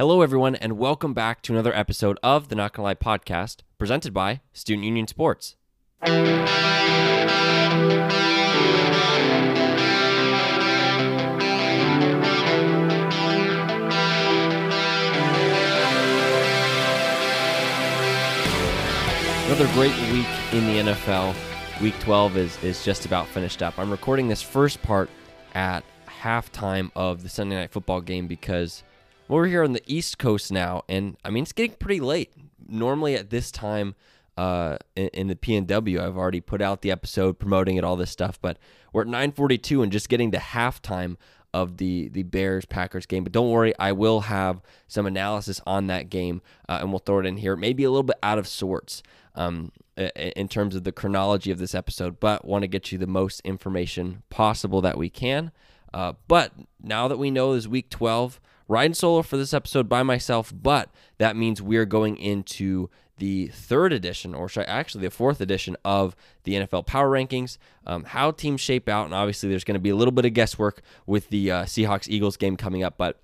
Hello, everyone, and welcome back to another episode of the Not Gonna Lie podcast, presented by Student Union Sports. Another great week in the NFL. Week 12 is, is just about finished up. I'm recording this first part at halftime of the Sunday night football game because we're here on the East Coast now, and I mean it's getting pretty late. Normally at this time uh, in, in the PNW, I've already put out the episode promoting it, all this stuff, but we're at 9:42 and just getting to halftime of the the Bears Packers game. But don't worry, I will have some analysis on that game, uh, and we'll throw it in here. Maybe a little bit out of sorts um, in terms of the chronology of this episode, but want to get you the most information possible that we can. Uh, but now that we know is week 12, riding solo for this episode by myself, but that means we're going into the third edition, or actually the fourth edition of the NFL Power Rankings, um, how teams shape out. And obviously, there's going to be a little bit of guesswork with the uh, Seahawks Eagles game coming up, but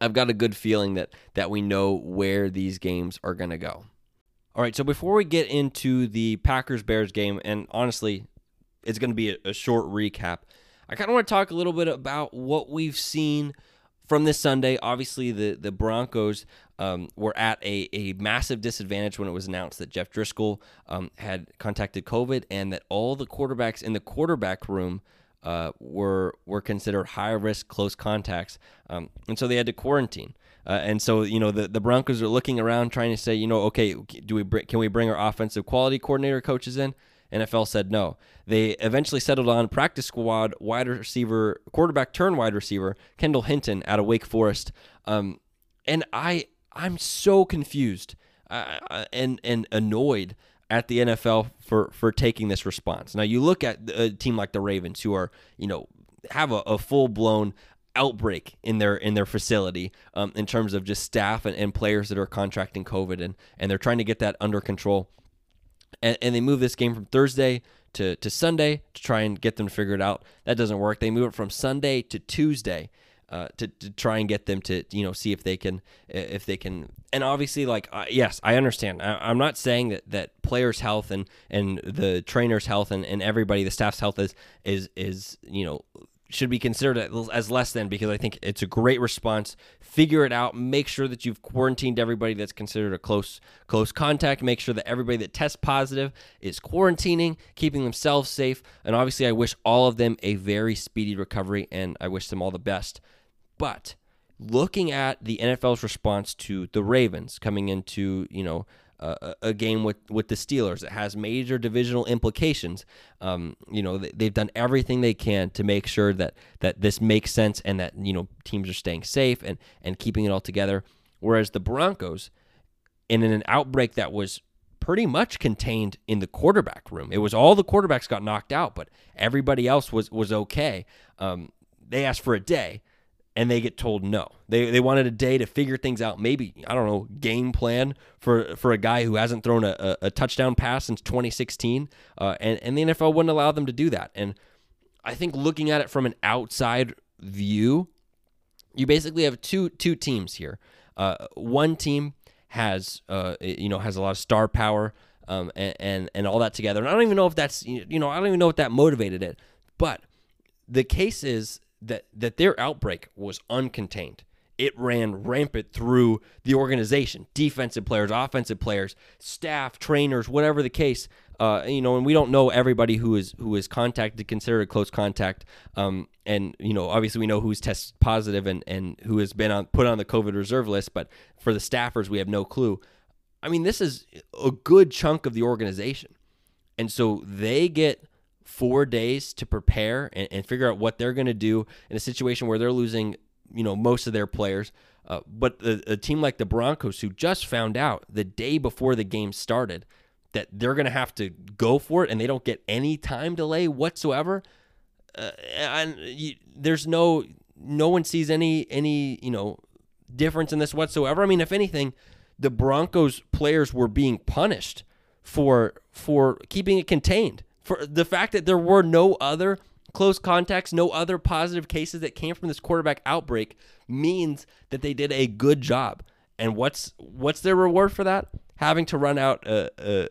I've got a good feeling that that we know where these games are going to go. All right, so before we get into the Packers Bears game, and honestly, it's going to be a, a short recap. I kind of want to talk a little bit about what we've seen from this Sunday. Obviously, the the Broncos um, were at a, a massive disadvantage when it was announced that Jeff Driskel um, had contacted COVID and that all the quarterbacks in the quarterback room uh, were were considered high risk close contacts, um, and so they had to quarantine. Uh, and so, you know, the, the Broncos are looking around trying to say, you know, okay, do we br- can we bring our offensive quality coordinator coaches in? NFL said no. They eventually settled on practice squad wide receiver, quarterback turn wide receiver Kendall Hinton out of Wake Forest. Um, and I I'm so confused uh, and and annoyed at the NFL for for taking this response. Now you look at a team like the Ravens, who are you know have a, a full blown outbreak in their in their facility um, in terms of just staff and, and players that are contracting COVID and and they're trying to get that under control. And, and they move this game from Thursday to, to Sunday to try and get them to figure it out. That doesn't work. They move it from Sunday to Tuesday. Uh, to, to try and get them to you know see if they can if they can and obviously like uh, yes I understand I, am not saying that that players health and and the trainers health and, and everybody the staff's health is is is you know should be considered as less than because I think it's a great response. Figure it out. Make sure that you've quarantined everybody that's considered a close close contact. Make sure that everybody that tests positive is quarantining, keeping themselves safe. And obviously, I wish all of them a very speedy recovery, and I wish them all the best. But looking at the NFL's response to the Ravens coming into you know a, a game with, with the Steelers. It has major divisional implications. Um, you know, they've done everything they can to make sure that that this makes sense and that you know teams are staying safe and and keeping it all together. Whereas the Broncos, in an outbreak that was pretty much contained in the quarterback room. It was all the quarterbacks got knocked out, but everybody else was was okay. Um, they asked for a day and they get told no. They they wanted a day to figure things out. Maybe I don't know game plan for for a guy who hasn't thrown a, a, a touchdown pass since 2016, uh, and and the NFL wouldn't allow them to do that. And I think looking at it from an outside view, you basically have two two teams here. Uh, one team has uh, you know has a lot of star power um, and, and and all that together. And I don't even know if that's you know I don't even know what that motivated it, but the case is that that their outbreak was uncontained. It ran rampant through the organization, defensive players, offensive players, staff, trainers, whatever the case. Uh, you know, and we don't know everybody who is who is contacted, considered a close contact. Um, and you know, obviously, we know who's tested positive and and who has been on put on the COVID reserve list. But for the staffers, we have no clue. I mean, this is a good chunk of the organization, and so they get four days to prepare and, and figure out what they're going to do in a situation where they're losing, you know, most of their players. Uh, but a, a team like the Broncos, who just found out the day before the game started that they're going to have to go for it and they don't get any time delay whatsoever, uh, and you, there's no no one sees any any you know difference in this whatsoever. I mean, if anything, the Broncos players were being punished for for keeping it contained for the fact that there were no other close contacts, no other positive cases that came from this quarterback outbreak means that they did a good job. And what's what's their reward for that? Having to run out a, a,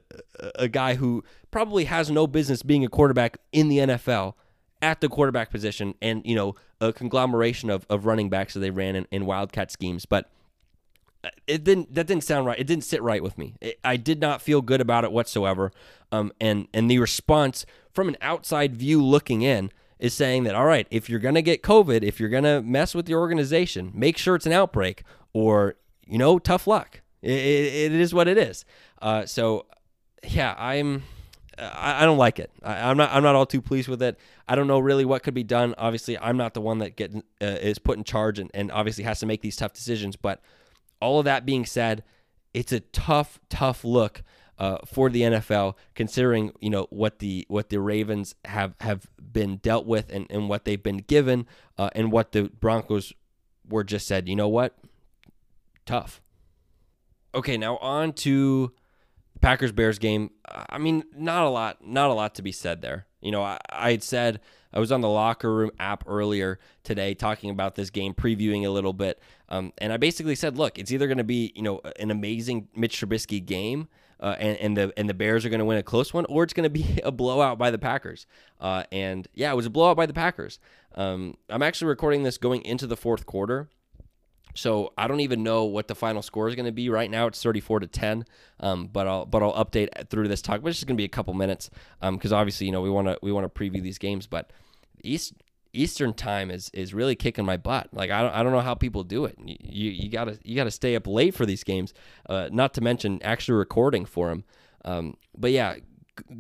a guy who probably has no business being a quarterback in the NFL at the quarterback position and, you know, a conglomeration of, of running backs that they ran in, in Wildcat schemes. But it didn't that didn't sound right. It didn't sit right with me. It, I did not feel good about it whatsoever. Um, and and the response from an outside view looking in is saying that all right, if you're gonna get COVID, if you're gonna mess with your organization, make sure it's an outbreak, or you know, tough luck. it, it, it is what it is. Uh, so yeah, I'm. I, I don't like it. I, am not. I'm not all too pleased with it. I don't know really what could be done. Obviously, I'm not the one that get uh, is put in charge and, and obviously has to make these tough decisions. But all of that being said, it's a tough, tough look uh, for the NFL, considering you know what the what the Ravens have have been dealt with and, and what they've been given, uh, and what the Broncos were just said. You know what? Tough. Okay, now on to Packers Bears game. I mean, not a lot, not a lot to be said there. You know, I, I had said I was on the locker room app earlier today talking about this game, previewing a little bit, um, and I basically said, look, it's either going to be you know an amazing Mitch Trubisky game. Uh, and, and the and the Bears are going to win a close one, or it's going to be a blowout by the Packers. Uh, and yeah, it was a blowout by the Packers. Um, I'm actually recording this going into the fourth quarter, so I don't even know what the final score is going to be right now. It's 34 to 10. Um, but I'll but I'll update through this talk, which is going to be a couple minutes. Um, because obviously you know we want to we want to preview these games, but East Eastern time is is really kicking my butt. Like I don't I don't know how people do it. You you, you gotta you gotta stay up late for these games. Uh, not to mention actually recording for them. Um, but yeah, g-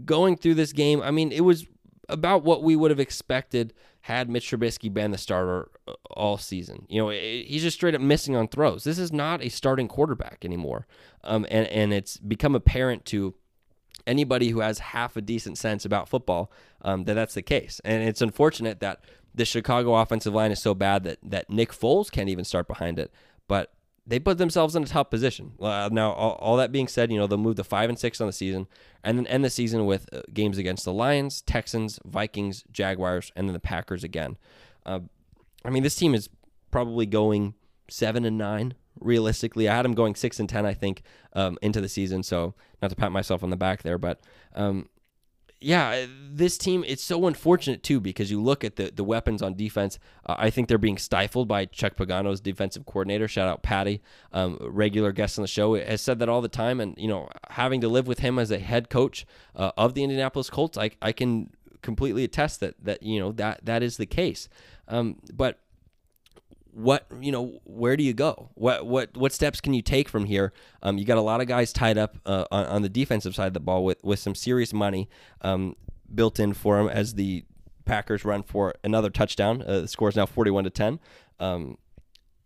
going through this game, I mean it was about what we would have expected had Mitch Trubisky been the starter uh, all season. You know, he's just straight up missing on throws. This is not a starting quarterback anymore. Um, and, and it's become apparent to anybody who has half a decent sense about football um, that that's the case. And it's unfortunate that the Chicago offensive line is so bad that, that Nick Foles can't even start behind it. But they put themselves in a tough position. Uh, now, all, all, that being said, you know they'll move to five and six on the season, and then end the season with uh, games against the Lions, Texans, Vikings, Jaguars, and then the Packers again. Uh, I mean, this team is probably going seven and nine realistically. I had them going six and ten, I think, um, into the season. So not to pat myself on the back there, but um, yeah, this team, it's so unfortunate too because you look at the, the weapons on defense. Uh, I think they're being stifled by Chuck Pagano's defensive coordinator. Shout out Patty, um, regular guest on the show, has said that all the time. And, you know, having to live with him as a head coach uh, of the Indianapolis Colts, I, I can completely attest that, that you know, that, that is the case. Um, but what you know where do you go? What what what steps can you take from here? Um, you got a lot of guys tied up uh, on, on, the defensive side of the ball with with some serious money um, built in for them as the packers run for another touchdown. Uh, the score is now 41 to 10 um,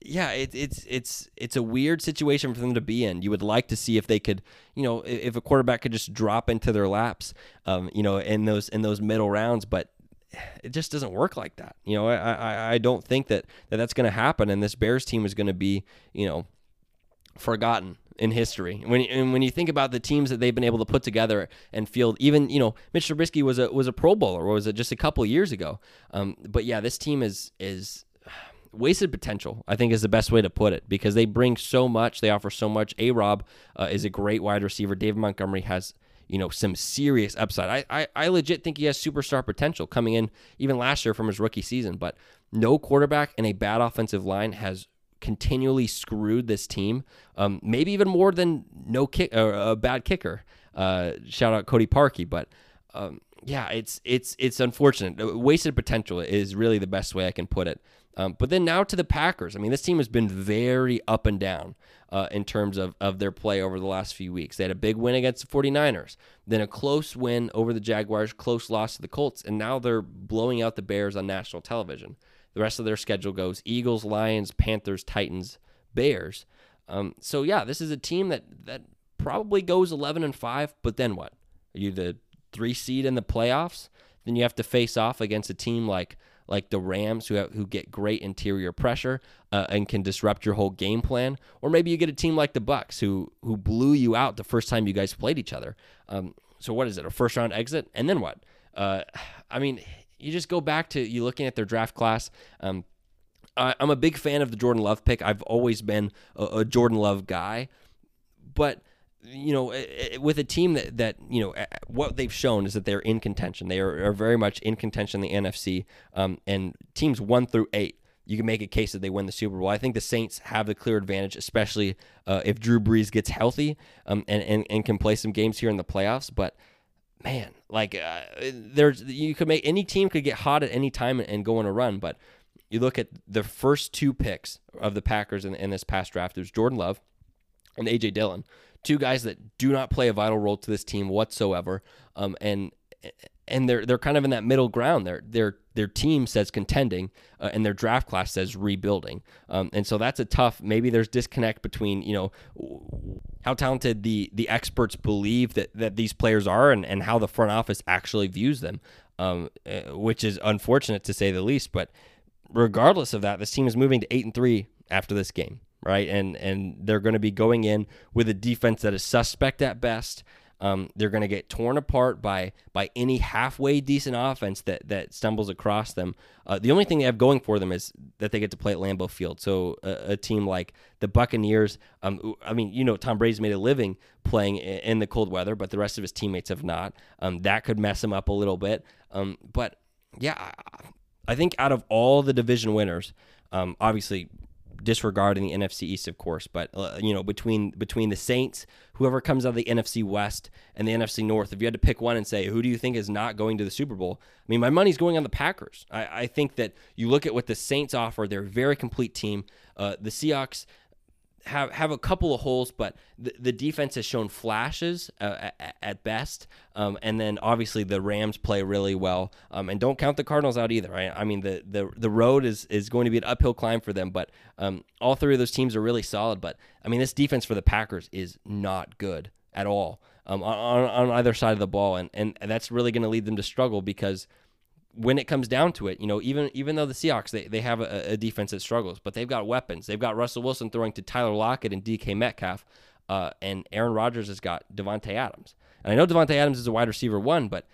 yeah it, it's it's it's a weird situation for them to be in. You would like to see if they could you know if a quarterback could just drop into their laps um, you know in those in those middle rounds but it just doesn't work like that. You know, I I, I don't think that, that that's going to happen, and this Bears team is going to be you know forgotten in history. When and when you think about the teams that they've been able to put together and field, even you know Mitch Trubisky was a was a Pro Bowler, or was it just a couple years ago? Um, but yeah, this team is is wasted potential. I think is the best way to put it because they bring so much, they offer so much. A Rob uh, is a great wide receiver. David Montgomery has you know, some serious upside. I, I, I legit think he has superstar potential coming in even last year from his rookie season, but no quarterback and a bad offensive line has continually screwed this team. Um, maybe even more than no kick or a bad kicker. Uh, shout out Cody Parkey, but um, yeah, it's it's it's unfortunate. Wasted potential is really the best way I can put it. Um, but then now to the Packers. I mean, this team has been very up and down uh, in terms of, of their play over the last few weeks. They had a big win against the 49ers, then a close win over the Jaguars, close loss to the Colts, and now they're blowing out the Bears on national television. The rest of their schedule goes Eagles, Lions, Panthers, Titans, Bears. Um, so yeah, this is a team that that probably goes 11 and 5, but then what? Are you the 3 seed in the playoffs? Then you have to face off against a team like like the Rams who have, who get great interior pressure uh, and can disrupt your whole game plan, or maybe you get a team like the Bucks, who who blew you out the first time you guys played each other. Um, so what is it? A first round exit, and then what? Uh, I mean, you just go back to you looking at their draft class. Um, I, am a big fan of the Jordan Love pick. I've always been a, a Jordan Love guy, but you know, with a team that that you know what they've shown is that they're in contention. They are, are very much in contention in the NFC, um, and teams one through eight. You can make a case that they win the Super Bowl. I think the Saints have the clear advantage, especially uh, if Drew Brees gets healthy um, and, and and can play some games here in the playoffs. But man, like uh, there's you could make any team could get hot at any time and go on a run, but you look at the first two picks of the Packers in, in this past draft. There's Jordan Love and AJ Dillon, two guys that do not play a vital role to this team whatsoever. Um, and and they're they're kind of in that middle ground. Their their their team says contending, uh, and their draft class says rebuilding. Um, and so that's a tough. Maybe there's disconnect between you know how talented the the experts believe that that these players are, and and how the front office actually views them, um, eh, which is unfortunate to say the least. But regardless of that, this team is moving to eight and three after this game, right? And and they're going to be going in with a defense that is suspect at best. Um, they're going to get torn apart by by any halfway decent offense that that stumbles across them. Uh, the only thing they have going for them is that they get to play at Lambeau Field. So a, a team like the Buccaneers, um, I mean, you know, Tom Brady's made a living playing in the cold weather, but the rest of his teammates have not. Um, that could mess him up a little bit. Um, but yeah, I think out of all the division winners, um, obviously disregarding the NFC East, of course, but uh, you know between between the Saints, whoever comes out of the NFC West and the NFC North, if you had to pick one and say who do you think is not going to the Super Bowl, I mean my money's going on the Packers. I, I think that you look at what the Saints offer; they're a very complete team. Uh, the Seahawks have have a couple of holes, but the, the defense has shown flashes uh, at, at, best. Um, and then obviously the Rams play really well. Um, and don't count the Cardinals out either. Right? I mean the the the road is is going to be an uphill climb for them, but um, all three of those teams are really solid. But I mean this defense for the Packers is not good at all um, on on either side of the ball, and and that's really going to lead them to struggle because when it comes down to it, you know, even even though the Seahawks they, they have a, a, defense that struggles, but they've got weapons. They've got Russell Wilson throwing to Tyler Lockett and DK Metcalf, uh, and Aaron Rodgers has got Davante Adams. And I know Davante Adams is a wide receiver one, but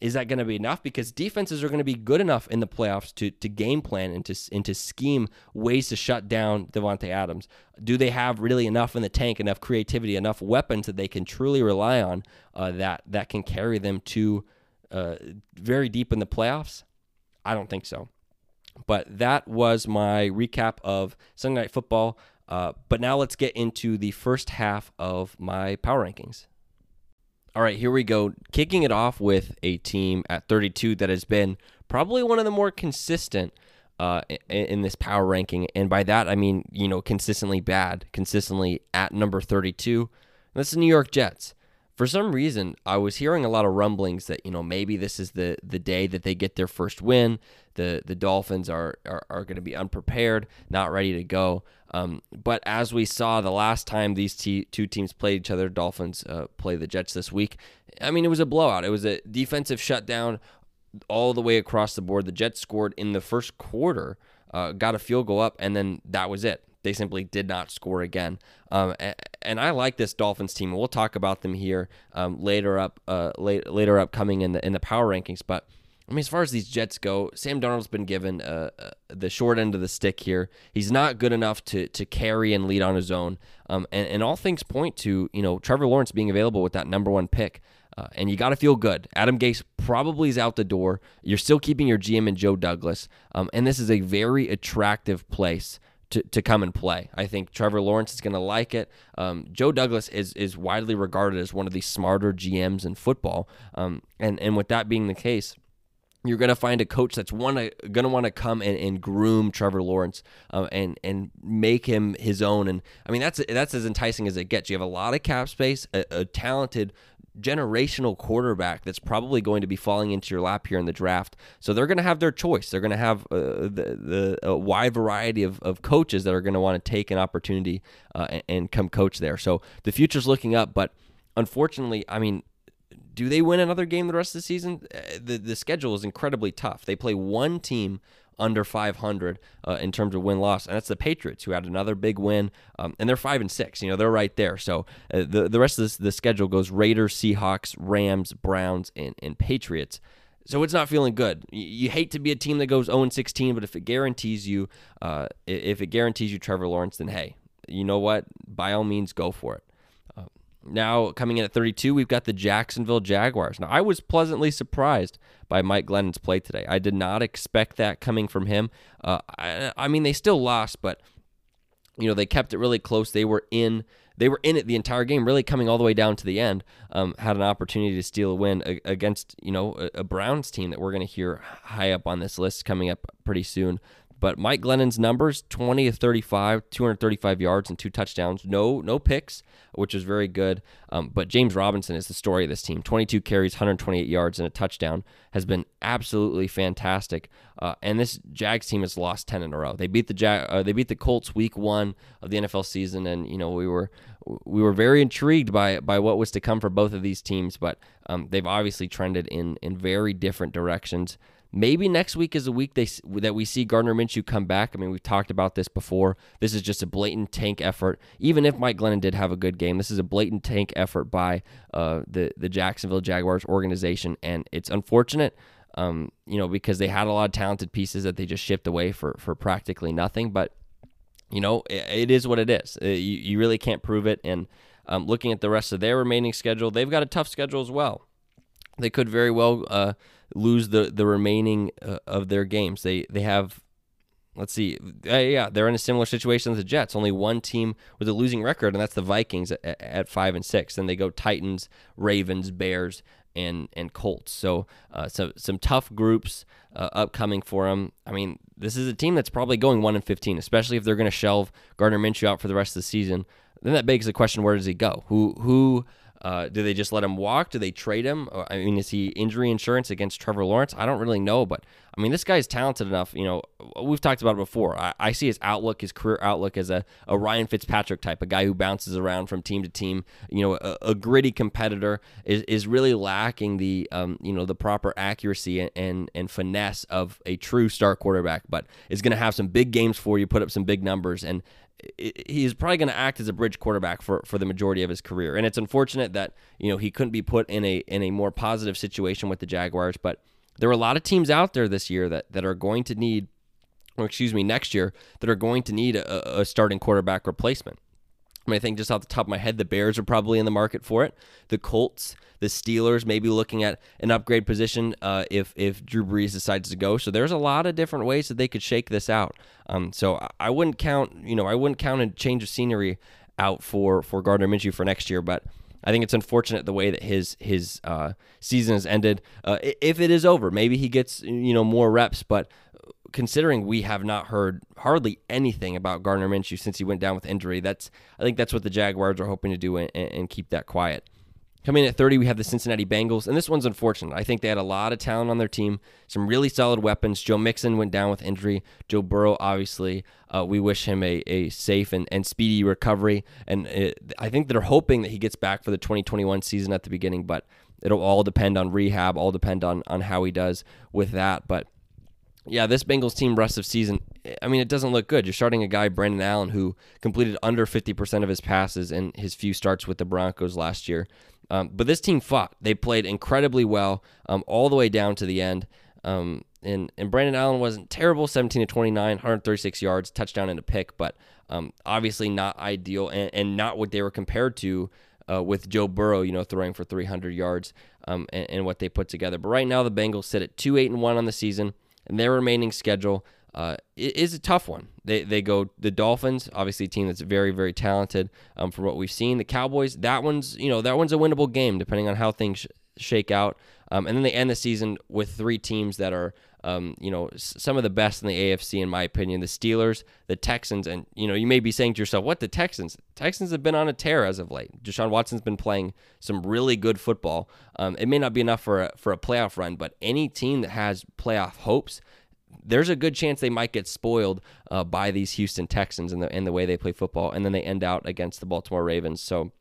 is that going to be enough? Because defenses are going to be good enough in the playoffs to to game plan and to and to scheme ways to shut down Davante Adams. Do they have really enough in the tank, enough creativity, enough weapons that they can truly rely on uh, that that can carry them to uh, very deep in the playoffs? I don't think so. But that was my recap of Sunday Night Football. Uh, but now let's get into the first half of my power rankings. All right, here we go. Kicking it off with a team at 32 that has been probably one of the more consistent uh, in, in, this power ranking. And by that, I mean, you know, consistently bad, consistently at number 32. That's the New York Jets for some reason, I was hearing a lot of rumblings that you know maybe this is the the day that they get their first win. The the Dolphins are are, are going to be unprepared, not ready to go. Um, but as we saw the last time these two teams played each other, Dolphins uh, play the Jets this week. I mean, it was a blowout. It was a defensive shutdown all the way across the board. The Jets scored in the first quarter, uh, got a field goal up, and then that was it. They simply did not score again. Um, and, I like this Dolphins team. We'll talk about them here um, later up, uh, late, later upcoming in the in the power rankings. But I mean, as far as these Jets go, Sam Darnold's been given uh, uh, the short end of the stick here. He's not good enough to to carry and lead on his own. Um, and, and all things point to you know Trevor Lawrence being available with that number one pick. Uh, and you got to feel good. Adam Gase probably is out the door. You're still keeping your GM and Joe Douglas. Um, and this is a very attractive place to, to come and play. I think Trevor Lawrence is going to like it. Um, Joe Douglas is is widely regarded as one of the smarter GMs in football. Um, and and with that being the case, you're going to find a coach that's wanna going to want to come and, and groom Trevor Lawrence uh, and and make him his own. And I mean that's that's as enticing as it gets. You have a lot of cap space, a, a talented generational quarterback that's probably going to be falling into your lap here in the draft. So they're going to have their choice. They're going to have uh, the, the a wide variety of, of coaches that are going to want to take an opportunity uh, and, and come coach there. So the future's looking up, but unfortunately, I mean, do they win another game the rest of the season? Uh, the the schedule is incredibly tough. They play one team under 500 uh, in terms of win loss, and that's the Patriots who had another big win, um, and they're five and six. You know they're right there. So uh, the the rest of this, the schedule goes Raiders, Seahawks, Rams, Browns, and and Patriots. so it's not feeling good. You, hate to be a team that goes 0 16, but if it guarantees you, uh, if it guarantees you Trevor Lawrence, then hey, you know what? By all means, go for it. Now coming in at 32, we've got the Jacksonville Jaguars. Now I was pleasantly surprised by Mike Glennon's play today. I did not expect that coming from him. Uh, I, I mean, they still lost, but you know they kept it really close. They were in they were in it the entire game, really coming all the way down to the end. Um, had an opportunity to steal a win against you know a Browns team that we're going to hear high up on this list coming up pretty soon. But Mike Glennon's numbers 20 to 35, 235 yards and two touchdowns. No no picks, which is very good. Um, but James Robinson is the story of this team. 22 carries, 128 yards and a touchdown has been absolutely fantastic. Uh, and this Jags team has lost 10 in a row. They beat the Jag, uh, they beat the Colts week 1 of the NFL season and you know, we were we were very intrigued by by what was to come for both of these teams, but um, they've obviously trended in in very different directions. Maybe next week is a week they that we see Gardner Minshew come back. I mean, we've talked about this before. This is just a blatant tank effort. Even if Mike Glennon did have a good game, this is a blatant tank effort by uh, the the Jacksonville Jaguars organization, and it's unfortunate. Um, you know, because they had a lot of talented pieces that they just shipped away for for practically nothing. But you know, it, it is what it is. Uh, you, you really can't prove it. And um, looking at the rest of their remaining schedule, they've got a tough schedule as well. They could very well. Uh, lose the the remaining uh, of their games. They they have let's see uh, yeah they're in a similar situation as the Jets. Only one team with a losing record and that's the Vikings at, at 5 and 6. Then they go Titans, Ravens, Bears and and Colts. So uh, so some tough groups uh, upcoming for them. I mean, this is a team that's probably going 1 and 15, especially if they're going to shelve Gardner Minshew out for the rest of the season. Then that begs the question where does he go? Who who uh, do they just let him walk? Do they trade him? I mean, is he injury insurance against Trevor Lawrence? I don't really know, but I mean, this guy is talented enough. You know, we've talked about it before. I, I see his outlook, his career outlook, as a, a, Ryan Fitzpatrick type, a guy who bounces around from team to team. You know, a, a gritty competitor is, is really lacking the um, you know the proper accuracy and, and, and finesse of a true star quarterback, but is going to have some big games for you, put up some big numbers, and he's probably going to act as a bridge quarterback for, for the majority of his career. And it's unfortunate that you know he couldn't be put in a in a more positive situation with the Jaguars. But there are a lot of teams out there this year that that are going to need, or excuse me, next year that are going to need a, a starting quarterback replacement. I, mean, I think just off the top of my head, the Bears are probably in the market for it. The Colts, the Steelers, maybe looking at an upgrade position uh, if if Drew Brees decides to go. So there's a lot of different ways that they could shake this out. Um, so I wouldn't count, you know, I wouldn't count a change of scenery out for for Gardner Minshew for next year, but. I think it's unfortunate the way that his his uh, season has ended. Uh, if it is over, maybe he gets you know more reps, but considering we have not heard hardly anything about Gardner Minshew since he went down with injury, that's I think that's what the Jaguars are hoping to do and, and keep that quiet. Coming in at 30, we have the Cincinnati Bengals, and this one's unfortunate. I think they had a lot of talent on their team, some really solid weapons. Joe Mixon went down with injury. Joe Burrow, obviously, uh, we wish him a, a safe and, and speedy recovery. And it, I think they're hoping that he gets back for the 2021 season at the beginning, but it'll all depend on rehab, all depend on, on how he does with that. But yeah, this Bengals team rest of season, I mean, it doesn't look good. You're starting a guy, Brandon Allen, who completed under 50% of his passes in his few starts with the Broncos last year. Um, but this team fought. They played incredibly well um, all the way down to the end. Um, and, and Brandon Allen wasn't terrible 17 to 29, 136 yards, touchdown and a pick, but um, obviously not ideal and, and not what they were compared to uh, with Joe Burrow, you know, throwing for 300 yards um, and, and, what they put together. But right now, the Bengals sit at 2 8 and 1 on the season and their remaining schedule uh, is a tough one. They they go the Dolphins, obviously a team that's very very talented um, from what we've seen. The Cowboys, that one's you know that one's a winnable game depending on how things sh- shake out. Um, and then they end the season with three teams that are um, you know some of the best in the AFC in my opinion. The Steelers, the Texans, and you know you may be saying to yourself, "What the Texans? Texans have been on a tear as of late. Deshaun Watson's been playing some really good football. Um, it may not be enough for a, for a playoff run, but any team that has playoff hopes." There's a good chance they might get spoiled uh, by these Houston Texans and the and the way they play football, and then they end out against the Baltimore Ravens. So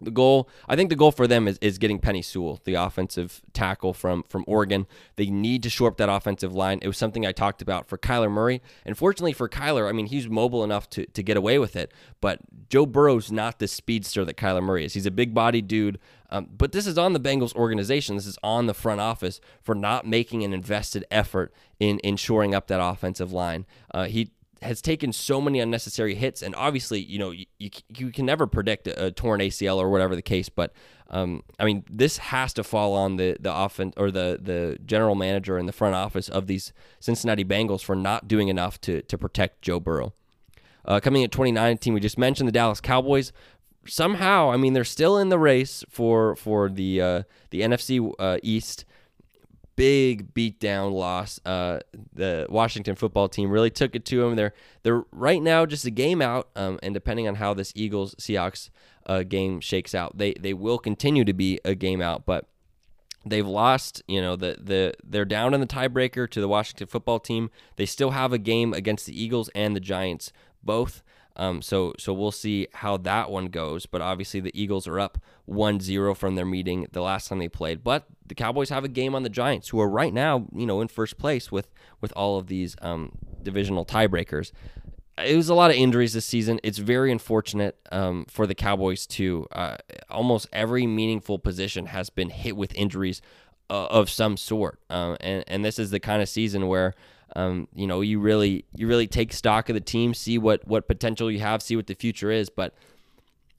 the goal, I think the goal for them is, is getting Penei Sewell, the offensive tackle from from Oregon. They need to shore up that offensive line. It was something I talked about for Kyler Murray. And fortunately for Kyler, I mean, he's mobile enough to, to get away with it. But Joe Burrow's not the speedster that Kyler Murray is. He's a big bodied dude. Um, but this is on the Bengals organization. This is on the front office for not making an invested effort in, in shoring up that offensive line. Uh, he has taken so many unnecessary hits, and obviously, you know, you, you, you can never predict a, a, torn ACL or whatever the case. But um, I mean, this has to fall on the the offense or the the general manager and the front office of these Cincinnati Bengals for not doing enough to to protect Joe Burrow. Uh, coming in 2019, we just mentioned the Dallas Cowboys. Somehow, I mean, they're still in the race for for the uh, the NFC uh, East big beatdown loss. Uh, the Washington football team really took it to them. They're they're right now just a game out, um, and depending on how this Eagles Seahawks uh, game shakes out, they they will continue to be a game out, but. They've lost, you know, the the they're down in the tiebreaker to the Washington football team. They still have a game against the Eagles and the Giants, both. Um, so so we'll see how that one goes. But obviously the Eagles are up 1-0 from their meeting the last time they played. But the Cowboys have a game on the Giants, who are right now you know in first place with with all of these um, divisional tiebreakers. It was a lot of injuries this season. It's very unfortunate um, for the Cowboys too. Uh, almost every meaningful position has been hit with injuries uh, of some sort, uh, and and this is the kind of season where um, you know, you really you really take stock of the team, see what what potential you have, see what the future is. But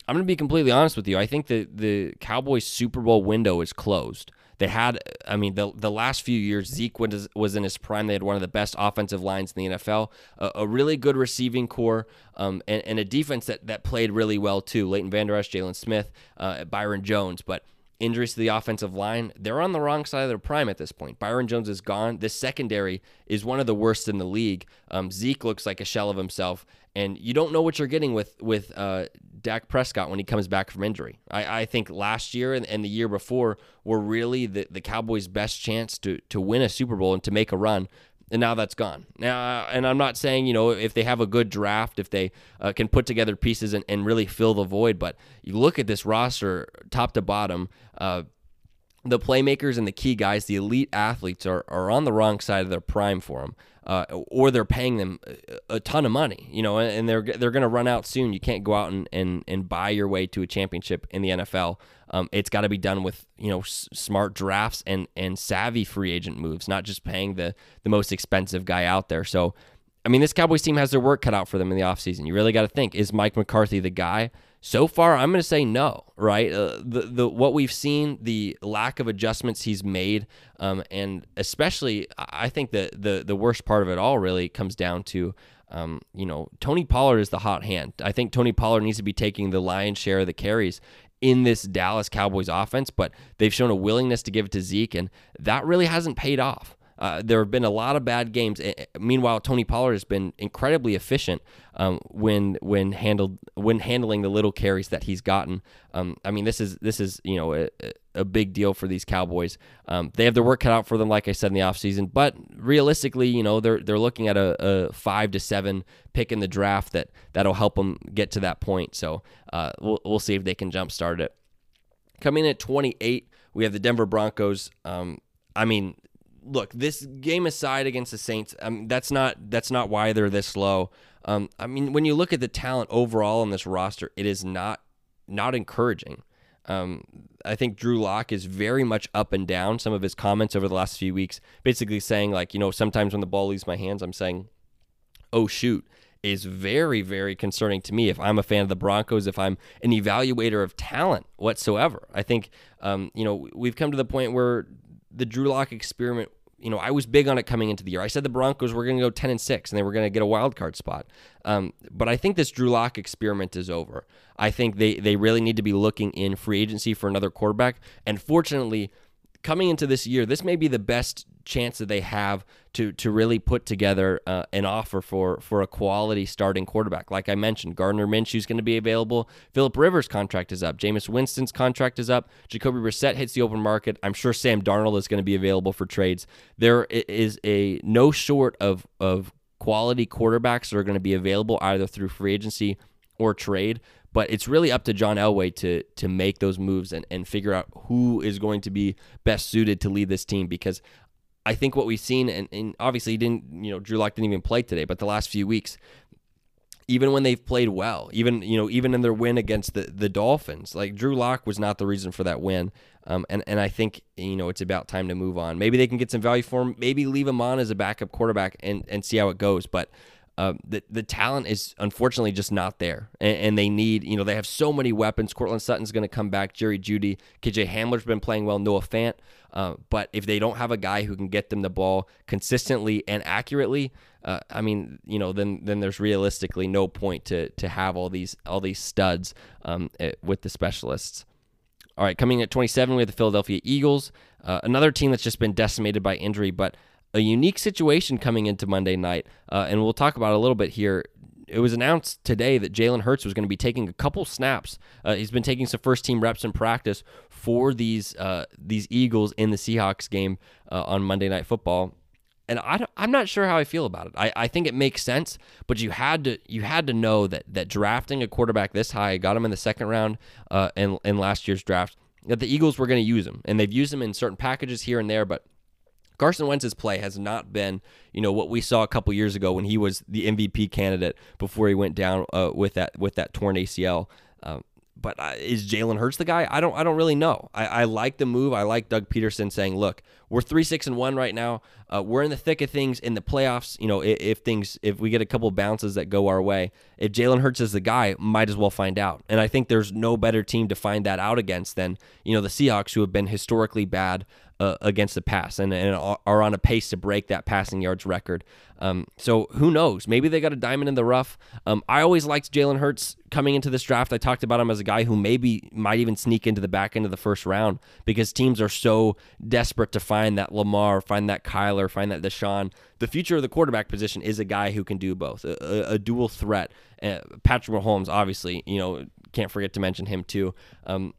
I'm going to be completely honest with you. I think the the Cowboys Super Bowl window is closed. They had, I mean, the the last few years, Zeke was, was in his prime. They had one of the best offensive lines in the NFL, a, a really good receiving corps, um, and, and, a defense that, that played really well too. Leighton Vander Esch, Jaylon Smith, uh, Byron Jones. But injuries to the offensive line, they're on the wrong side of their prime at this point. Byron Jones is gone. This secondary is one of the worst in the league. Um, Zeke looks like a shell of himself, and you don't know what you're getting with with uh, Dak Prescott when he comes back from injury. I, I think last year and, and, the year before were really the, the Cowboys' best chance to to win a Super Bowl and to make a run and now that's gone. Now, and I'm not saying you know if they have a good draft, if they uh, can put together pieces and, and really fill the void, but you look at this roster, top to bottom. Uh, the playmakers and the key guys, the elite athletes, are, are on the wrong side of their prime for them, uh, or they're paying them a ton of money, you know, and they're they're going to run out soon. You can't go out and, and, and buy your way to a championship in the NFL. Um, it's got to be done with you know s- smart drafts and and savvy free agent moves, not just paying the the most expensive guy out there. So, I mean, this Cowboys team has their work cut out for them in the offseason. You really got to think: Is Mike McCarthy the guy? So far, I'm going to say no. Right, uh, the the what we've seen, the lack of adjustments he's made, um, and especially, I think the the the worst part of it all really comes down to um, you know, Tony Pollard is the hot hand. I think Tony Pollard needs to be taking the lion's share of the carries in this Dallas Cowboys offense, but they've shown a willingness to give it to Zeke, and that really hasn't paid off. Uh, there have been a lot of bad games. Meanwhile, Tony Pollard has been incredibly efficient um, when when handled when handling the little carries that he's gotten. Um, I mean, this is this is you know a, a big deal for these Cowboys. Um, they have their work cut out for them, like I said in the offseason. But realistically, you know they're they're looking at a, a, five to seven pick in the draft that that'll help them get to that point. So uh, we'll we'll see if they can jumpstart it. Coming in at 28, we have the Denver Broncos. Um, I mean, look, this game aside against the Saints, um, that's not that's not why they're this low. Um, I mean, when you look at the talent overall on this roster, it is not not encouraging. Um, I think Drew Lock is very much up and down. Some of his comments over the last few weeks, basically saying like, you know, sometimes when the ball leaves my hands, I'm saying, "Oh shoot." Is very, very concerning to me if I'm a fan of the Broncos, if I'm an evaluator of talent whatsoever. I think, um, you know, we've come to the point where the Drew Lock experiment you know, I was big on it coming into the year. I said the Broncos were going to go 10 and 6 and they were going to get a wild card spot. Um, but I think this Drew Lock experiment is over. I think they, they really need to be looking in free agency for another quarterback. And fortunately, coming into this year, this may be the best chance that they have to to really put together uh, an offer for for a quality starting quarterback. Like I mentioned, Gardner Minshew is going to be available. Philip Rivers' contract is up. Jameis Winston's contract is up. Jacoby Brissett hits the open market. I'm sure Sam Darnold is going to be available for trades. There is a no short of of quality quarterbacks that are going to be available either through free agency or trade. but it's really up to John Elway to to make those moves and, and figure out who is going to be best suited to lead this team because I think what we've seen, and, and obviously he didn't, you know, Drew Lock didn't even play today, but the last few weeks, even when they've played well, even you know, even in their win against the the Dolphins, like Drew Lock was not the reason for that win. Um, and and I think you know it's about time to move on. Maybe they can get some value for him. Maybe leave him on as a backup quarterback and and see how it goes. But uh, the the talent is unfortunately just not there, and, and, they need you know they have so many weapons. Courtland Sutton's going to come back. Jerry Jeudy, KJ Hamler's been playing well. Noah Fant, uh, but if they don't have a guy who can get them the ball consistently and accurately, uh, I mean you know then then there's realistically no point to to have all these all these studs um, eh, with the specialists. All right, coming at 27, we have the Philadelphia Eagles, uh, another team that's just been decimated by injury, but a unique situation coming into Monday night, uh, and we'll talk about a little bit here. It was announced today that Jalen Hurts was going to be taking a couple snaps. Uh, he's been taking some first team reps in practice for these uh, these Eagles in the Seahawks game uh, on Monday Night Football. And I am not sure how I feel about it. I, I think it makes sense, but you had to you had to know that that drafting a quarterback this high, got him in the second round uh, in in last year's draft, that the Eagles were going to use him, and they've used him in certain packages here and there, but Carson Wentz's play has not been, you know, what we saw a couple years ago when he was the MVP candidate before he went down uh, with that with that torn ACL. Um, but uh, is Jalen Hurts the guy? I don't. I don't really know. I, I, like the move. I like Doug Pederson saying, "Look, we're three six and one right now. Uh, we're in the thick of things in the playoffs. You know, if, if things, if we get a couple bounces that go our way, if Jalen Hurts is the guy, might as well find out. And I think there's no better team to find that out against than you know the Seahawks, who have been historically bad uh, against the pass and, and are on a pace to break that passing yards record. Um, so who knows? Maybe they got a diamond in the rough. Um, I always liked Jalen Hurts coming into this draft. I talked about him as a guy who maybe might even sneak into the back end of the first round because teams are so desperate to find that Lamar, find that Kyler, find that Deshaun. The future of the quarterback position is a guy who can do both, a, a, a dual threat. Uh, Patrick Mahomes, obviously, you know, can't forget to mention him too. Um,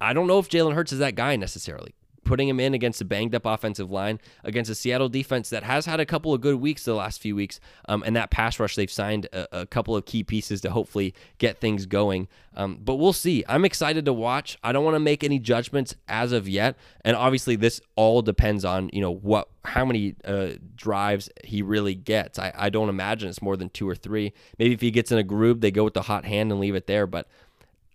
I don't know if Jalen Hurts is that guy necessarily putting him in against a banged up offensive line, against a Seattle defense that has had a couple of good weeks the last few weeks, um, and that pass rush they've signed a, a, couple of key pieces to hopefully get things going. Um, but we'll see. I'm excited to watch. I don't want to make any judgments as of yet, and obviously this all depends on you know what how many uh, drives he really gets. I, I don't imagine it's more than two or three. Maybe if he gets in a groove, they go with the hot hand and leave it there, but.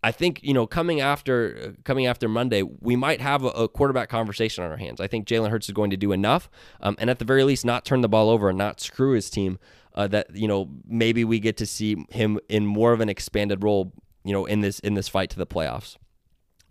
I think you know coming after coming after Monday, we might have a, a quarterback conversation on our hands. I think Jalen Hurts is going to do enough, um, and at the very least, not turn the ball over and not screw his team. Uh, that you know maybe we get to see him in more of an expanded role, you know, in this in this fight to the playoffs.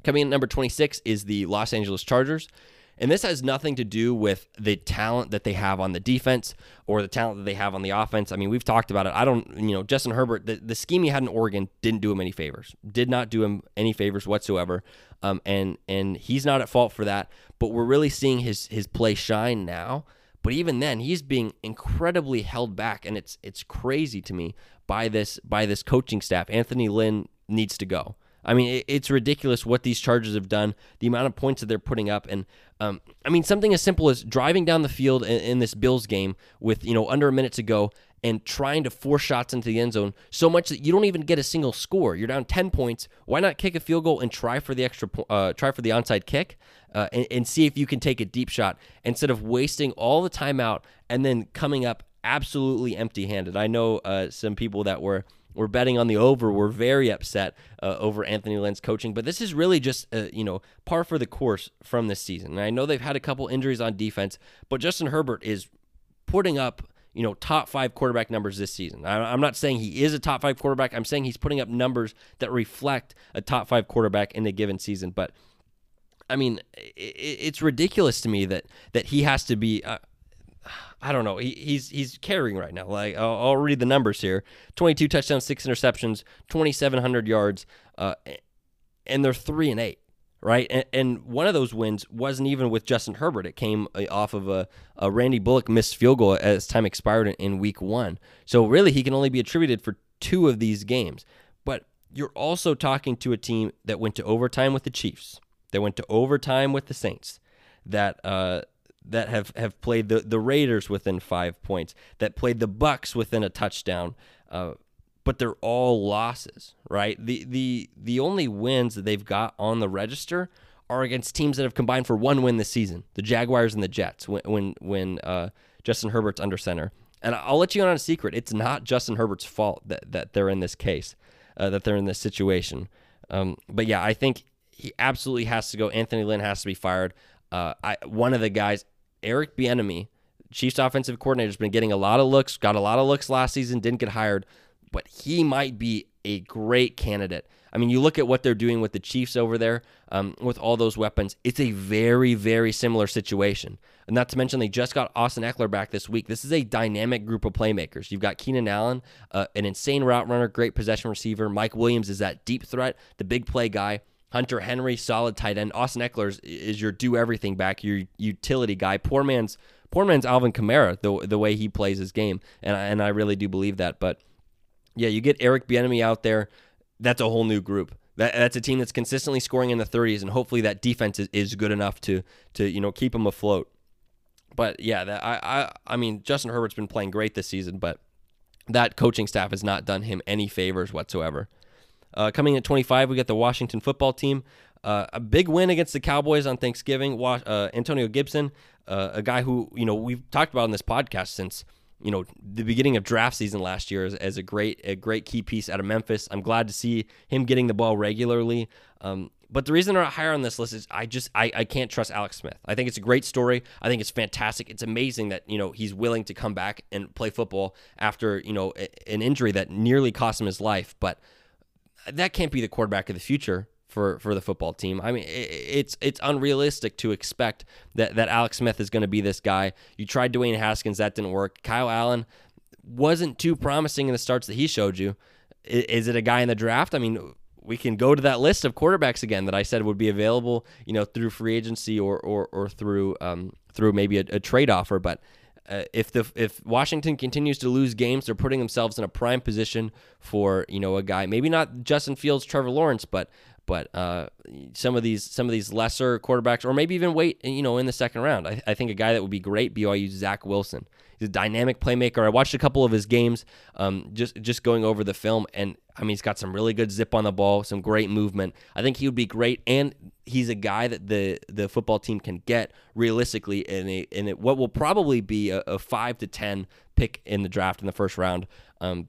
Coming in number 26 is the Los Angeles Chargers. And this has nothing to do with the talent that they have on the defense or the talent that they have on the offense. I mean, we've talked about it. I don't, you know, Justin Herbert, the, the scheme he had in Oregon didn't do him any favors, did not do him any favors whatsoever. Um, and and he's not at fault for that. But we're really seeing his his play shine now. But even then, he's being incredibly held back, and it's it's crazy to me by this by this coaching staff. Anthony Lynn needs to go. I mean, it's ridiculous what these Chargers have done, the amount of points that they're putting up, and um, I mean something as simple as driving down the field in, in, this Bills game with you know under a minute to go and trying to force shots into the end zone so much that you don't even get a single score. You're down ten points. Why not kick a field goal and try for the extra, uh, try for the onside kick, uh, and, and see if you can take a deep shot instead of wasting all the time out and then coming up absolutely empty-handed. I know uh, some people that were were betting on the over were very upset uh, over Anthony Lynn's coaching. But this is really just uh, you know par for the course from this season. And I know they've had a couple injuries on defense, but Justin Herbert is putting up you know top five quarterback numbers this season. I'm not saying he is a top five quarterback. I'm saying he's putting up numbers that reflect a top five quarterback in a given season. But I mean, it's ridiculous to me that that he has to be. Uh, I don't know. He, he's he's carrying right now. Like I'll, I'll, read the numbers here: twenty-two touchdowns, six interceptions, twenty-seven hundred yards, uh, and they're three and eight. Right, and, and, one of those wins wasn't even with Justin Herbert. It came uh, off of a, a Randy Bullock missed field goal as time expired in, in Week One. So really, he can only be attributed for two of these games. But you're also talking to a team that went to overtime with the Chiefs, that went to overtime with the Saints, that uh, that have, have played the, the Raiders within five points, that played the Bucks within a touchdown. Uh, but they're all losses, right? The the the only wins that they've got on the register are against teams that have combined for one win this season: the Jaguars and the Jets. When when when uh, Justin Herbert's under center, and I'll let you in on a secret: it's not Justin Herbert's fault that that they're in this case, uh, that they're in this situation. Um, but yeah, I think he absolutely has to go. Anthony Lynn has to be fired. Uh, I one of the guys, Eric Bieniemy, Chiefs offensive coordinator, has been getting a lot of looks. Got a lot of looks last season. Didn't get hired, but he might be a great candidate. I mean, you look at what they're doing with the Chiefs over there um, with all those weapons. It's a very, very similar situation. And not to mention, they just got Austin Ekeler back this week. This is a dynamic group of playmakers. You've got Keenan Allen, uh, an insane route runner, great possession receiver. Mike Williams is that deep threat, the big play guy. Hunter Henry, solid tight end. Austin Ekeler is, is your do everything back, your utility guy. Poor man's poor man's Alvin Kamara, the the way he plays his game, and I, and I really do believe that. But yeah, you get Eric Bieniemy out there. That's a whole new group. That, that's a team that's consistently scoring in the 30s, and hopefully that defense is, is good enough to to you know keep them afloat. But yeah, that, I I I mean Justin Herbert's been playing great this season, but that coaching staff has not done him any favors whatsoever. Uh, coming at 25, we got the Washington football team. Uh, a big win against the Cowboys on Thanksgiving. Uh, Antonio Gibson, uh, a guy who you know we've talked about on this podcast since you know the beginning of draft season last year as, as a great a great key piece out of Memphis. I'm glad to see him getting the ball regularly. Um, but the reason they're not higher on this list is I just I, I can't trust Alex Smith. I think it's a great story. I think it's fantastic. It's amazing that you know he's willing to come back and play football after you know an injury that nearly cost him his life. But that can't be the quarterback of the future for for the football team. I mean, it's it's unrealistic to expect that that Alex Smith is going to be this guy. You tried Dwayne Haskins, that didn't work. Kyle Allen wasn't too promising in the starts that he showed you. Is it a guy in the draft? I mean, we can go to that list of quarterbacks again that I said would be available, you know, through free agency or or, or through um, through maybe a, a trade offer. But uh, if the if Washington continues to lose games, they're putting themselves in a prime position for you know a guy, maybe not Justin Fields, Trevor Lawrence, but but uh, some of these some of these lesser quarterbacks, or maybe even wait, you know, in the second round. I, I think a guy that would be great BYU Zach Wilson. He's a dynamic playmaker. I watched a couple of his games, um, just just going over the film, and I mean, he's got some really good zip on the ball, some great movement. I think he would be great, and he's a guy that the the football team can get realistically in a in a, what will probably be a, a, five to ten pick in the draft in the first round. Um,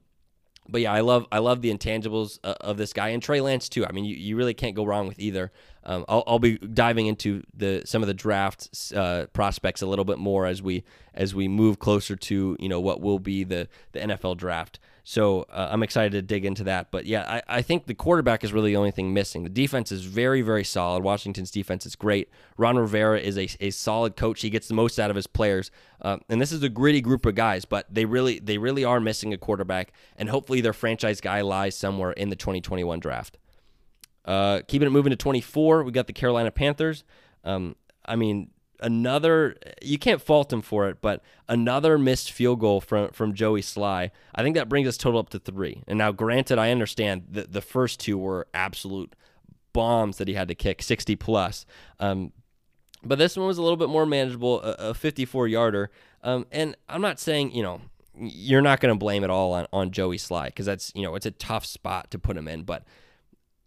but yeah, I love I love the intangibles uh, of this guy and Trey Lance too. I mean, you, you really can't go wrong with either. Um, I'll, I'll be diving into the some of the draft uh, prospects a little bit more as we as we move closer to you know what will be the the NFL draft. So uh, I'm excited to dig into that. But yeah, I, I think the quarterback is really the only thing missing. The defense is very, very solid. Washington's defense is great. Ron Rivera is a, a solid coach. He gets the most out of his players. Uh, and this is a gritty group of guys, but they really they really are missing a quarterback. And hopefully their franchise guy lies somewhere in the 2021 draft. Uh, keeping it moving to 24, we got the Carolina Panthers. Um, I mean, another you can't fault him for it, but another missed field goal from from Joey Slye. I think that brings us total up to three. And now, granted, I understand that the first two were absolute bombs that he had to kick, sixty plus. Um, but this one was a little bit more manageable, a, a 54 yarder. Um, and I'm not saying you know you're not going to blame it all on on Joey Slye because that's you know it's a tough spot to put him in, but.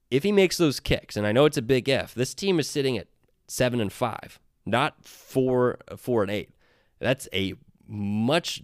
If he makes those kicks, and I know it's a big if, this team is sitting at seven and five not four four and eight. That's a much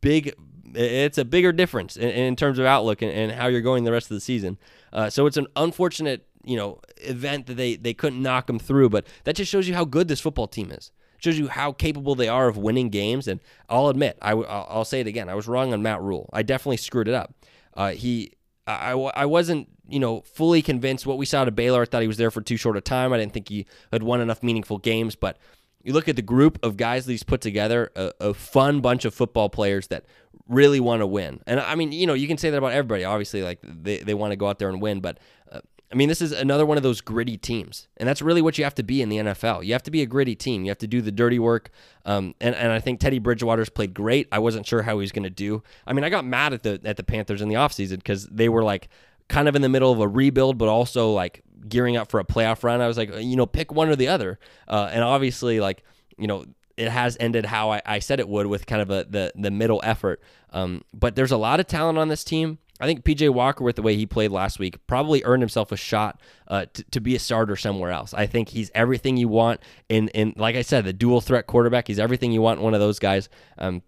big. It's a bigger difference in, in terms of outlook and, and, how you're going the rest of the season. Uh, so it's an unfortunate, you know, event that they they couldn't knock them through. But that just shows you how good this football team is. Shows you how capable they are of winning games. And I'll admit, I, I'll say it again. I was wrong on Matt Rhule. I definitely screwed it up. Uh, he, I, I wasn't you know, fully convinced what we saw to Baylor. I thought he was there for too short a time. I didn't think he had won enough meaningful games. But you look at the group of guys that he's put together, a, a fun bunch of football players that really want to win. And I mean, you know, you can say that about everybody. Obviously, like they, they want to go out there and win. But uh, I mean, this is another one of those gritty teams. And that's really what you have to be in the NFL. You have to be a gritty team. You have to do the dirty work. Um, and, and I think Teddy Bridgewater's played great. I wasn't sure how he was going to do. I mean, I got mad at the at the Panthers in the offseason because they were like, kind of in the middle of a rebuild, but also like gearing up for a playoff run. I was like, you know, pick one or the other. Uh, and obviously, like, you know, it has ended how I, I said it would with kind of a the the middle effort. Um, but there's a lot of talent on this team. I think PJ Walker, with the way he played last week, probably earned himself a shot uh, to, to be a starter somewhere else. I think he's everything you want in, in like I said, the dual threat quarterback. He's everything you want one of those guys. Um,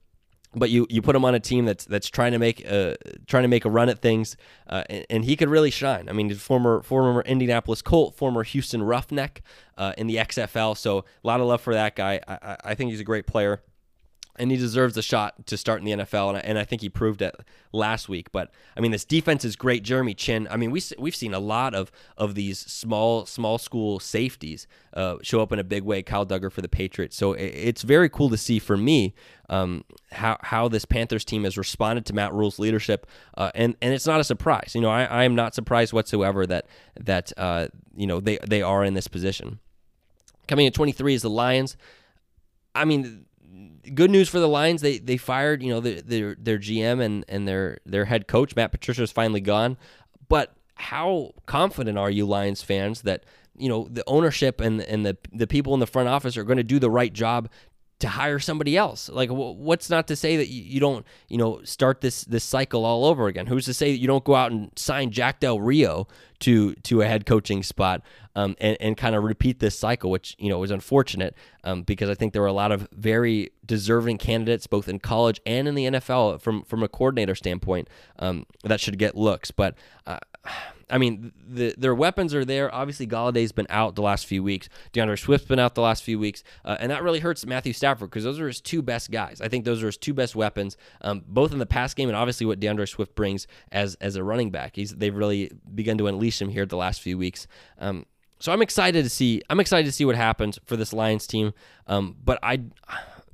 but you you put him on a team that's that's trying to make a trying to make a run at things, uh, and, and, he could really shine. I mean, former former Indianapolis Colt, former Houston Roughneck uh, in the XFL. So a lot of love for that guy. I, I think he's a great player and he deserves a shot to start in the NFL, and I, and I think he proved it last week. But I mean, this defense is great. Jeremy Chinn. I mean, we we've seen a lot of of these small small school safeties uh, show up in a big way. Kyle Dugger for the Patriots. So it, it's very cool to see for me um, how how this Panthers team has responded to Matt Rhule's leadership, uh, and and it's not a surprise. You know, I, I am not surprised whatsoever that that uh, you know they they are in this position. Coming at 23 is the Lions. I mean good news for the Lions. They they fired you know their their, their GM and and their their head coach Matt Patricia is finally gone. But how confident are you, Lions fans, that you know the ownership and and the the people in the front office are going to do the right job to hire somebody else. Like, what's not to say that you don't, you know, start this this cycle all over again? Who's to say that you don't go out and sign Jack Del Rio to to a head coaching spot um, and and kind of repeat this cycle, which you know was unfortunate um, because I think there were a lot of very deserving candidates both in college and in the NFL from from a coordinator standpoint um, that should get looks, but. Uh, I mean, the, their weapons are there. Obviously, Golladay's been out the last few weeks. DeAndre Swift's been out the last few weeks, uh, and that really hurts Matthew Stafford because those are his two best guys. I think those are his two best weapons, um, both in the pass game and obviously what DeAndre Swift brings as as a running back. He's they've really begun to unleash him here the last few weeks. Um, so I'm excited to see. I'm excited to see what happens for this Lions team. Um, but I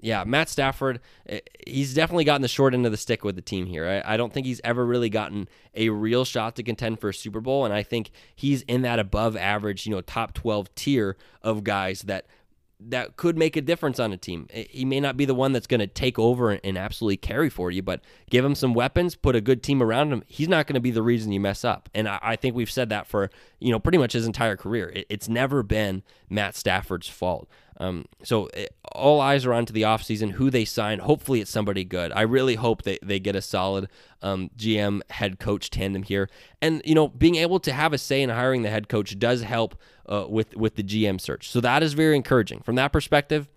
yeah, Matt Stafford, eh, he's definitely gotten the short end of the stick with the team here. I, I, don't think he's ever really gotten a real shot to contend for a Super Bowl, and I think he's in that above average, you know, top 12 tier of guys that that could make a difference on a team. Eh, he may not be the one that's going to take over and absolutely carry for you, but give him some weapons, put a good team around him. He's not going to be the reason you mess up. And I, I, think we've said that for you know pretty much his entire career. It, it's never been Matt Stafford's fault. Um, so it, eh, all eyes are on to the offseason, who they sign. Hopefully, it's somebody good. I really hope they, they get a solid um, GM head coach tandem here. And, you know, being able to have a say in hiring the head coach does help uh, with, with the GM search. So that is very encouraging. From that perspective,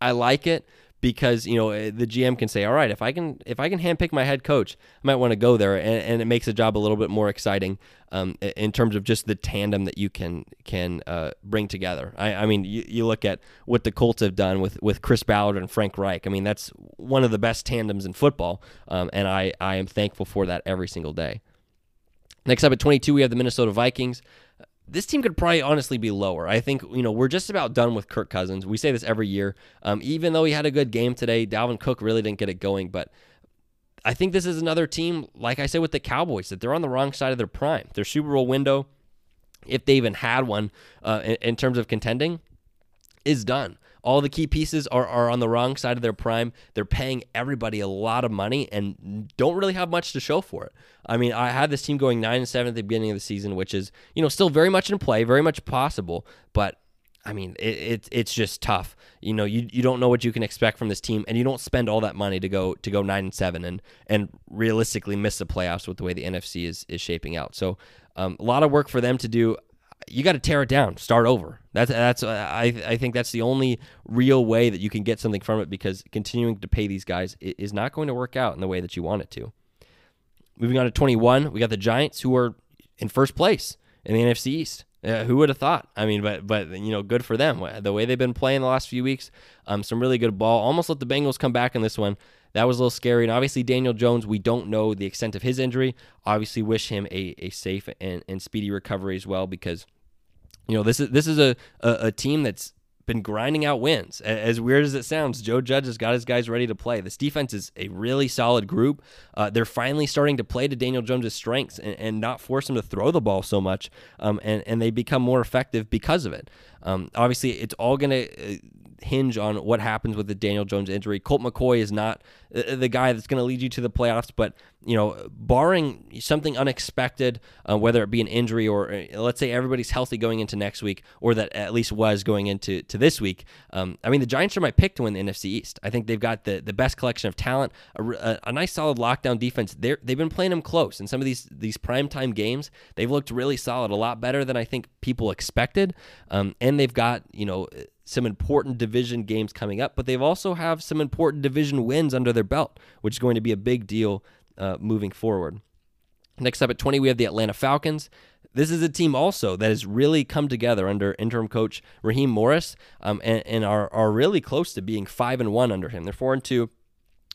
I like it because you know eh, the GM can say, all right, if I can if I can handpick my head coach, I might want to go there, and, and, it makes the job a little bit more exciting um, in terms of just the tandem that you can can uh, bring together. I, I mean, you, you, look at what the Colts have done with with Chris Ballard and Frank Reich. I mean, that's one of the best tandems in football, um, and I I am thankful for that every single day. Next up at 22, we have the Minnesota Vikings this team could probably honestly be lower. I think, you know, we're just about done with Kirk Cousins. We say this every year. Um, even though he had a good game today, Dalvin Cook really didn't get it going. But I think this is another team, like I said with the Cowboys, that they're on the wrong side of their prime. Their Super Bowl window, if they even had one uh, in, in terms of contending, is done all the key pieces are, are on the wrong side of their prime. They're paying everybody a lot of money and don't really have much to show for it. I mean, I had this team going nine and seven at the beginning of the season, which is you know still very much in play, very much possible, but. I mean, it, it, it's just tough. You know, you, you don't know what you can expect from this team, and you don't spend all that money to go to go nine and seven and and realistically miss the playoffs with the way the NFC is is shaping out. So, um, a lot of work for them to do you got to tear it down, start over. That's that's uh, I I think that's the only real way that you can get something from it because continuing to pay these guys is not going to work out in the way that you want it to. Moving on to 21, we got the Giants who are in first place in the NFC East. Uh, who would have thought? I mean, but but you know, good for them. The way they've been playing the last few weeks, um, some really good ball. Almost let the Bengals come back in this one. That was a little scary. And obviously, Daniel Jones, we don't know the extent of his injury. Obviously, wish him a, a safe and, and speedy recovery as well because you know, this is this is a, a, a team that's been grinding out wins. As weird as it sounds, Joe Judge has got his guys ready to play. This defense is a really solid group. Uh, they're finally starting to play to Daniel Jones' strengths and, and, not force him to throw the ball so much, um, and, and they become more effective because of it. Um, obviously, it's all going to uh, hinge on what happens with the Daniel Jones injury. Colt McCoy is not uh, the guy that's going to lead you to the playoffs, but you know, barring something unexpected, uh, whether it be an injury or uh, let's say everybody's healthy going into next week, or that at least was going into to this week. Um, I mean, the Giants are my pick to win the NFC East. I think they've got the, the best collection of talent, a, a, a nice solid lockdown defense. They're, they've been playing them close in some of these these primetime games. They've looked really solid, a lot better than I think people expected, um, and they've got you know some important division games coming up, but they've also have some important division wins under their belt, which is going to be a big deal uh, moving forward. Next up at 20, we have the Atlanta Falcons. This is a team also that has really come together under interim coach Raheem Morris um, and, and are, are really close to being 5 and 1 under him. They're 4 and 2.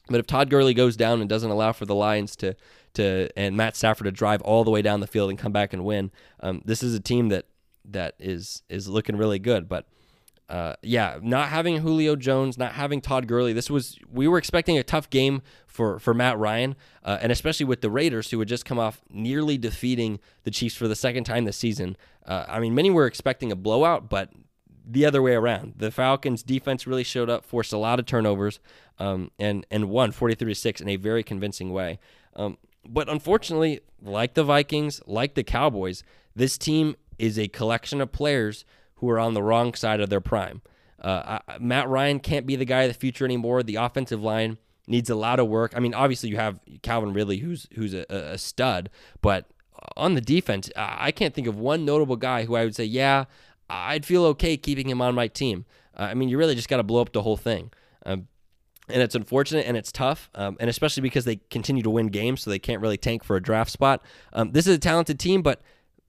But if Todd Gurley goes down and doesn't allow for the Lions to to and Matt Stafford to drive all the way down the field and come back and win, um, this is a team that that is is looking really good. But uh, yeah, not having Julio Jones, not having Todd Gurley. This was we were expecting a tough game for for Matt Ryan, uh, and especially with the Raiders, who had just come off nearly defeating the Chiefs for the second time this season. Uh, I mean, many were expecting a blowout, but the other way around. The Falcons' defense really showed up, forced a lot of turnovers, um, and and won 43 to six in a very convincing way. Um, but unfortunately, like the Vikings, like the Cowboys, this team is a collection of players who are on the wrong side of their prime. Uh, I, Matt Ryan can't be the guy of the future anymore. The offensive line needs a lot of work. I mean, obviously you have Calvin Ridley, who's who's a, a stud, but on the defense, I can't think of one notable guy who I would say, yeah, I'd feel okay keeping him on my team. Uh, I mean, you really just got to blow up the whole thing. Um, and it's unfortunate and it's tough, um, and especially because they continue to win games, so they can't really tank for a draft spot. Um, this is a talented team, but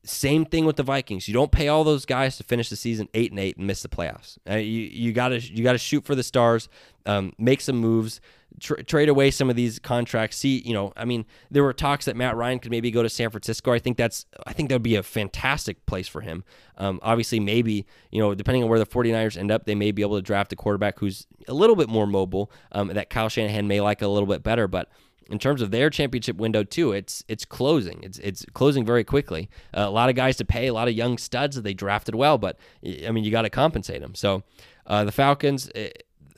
same thing with the Vikings. You don't pay all those guys to finish the season eight and eight and miss the playoffs. Uh, you you gotta you gotta shoot for the stars, um, make some moves, tra- trade away some of these contracts. See, you know, I mean, there were talks that Matt Ryan could maybe go to San Francisco. I think that's I think that would be a fantastic place for him. Um, obviously, maybe you know, depending on where the 49ers end up, they may be able to draft a quarterback who's a little bit more mobile. Um, that Kyle Shanahan may like a little bit better, but in terms of their championship window too, it's it's closing. It's it's closing very quickly. Uh, a lot of guys to pay, a lot of young studs that they drafted well, but I mean you got to compensate them. So uh, the Falcons. Eh,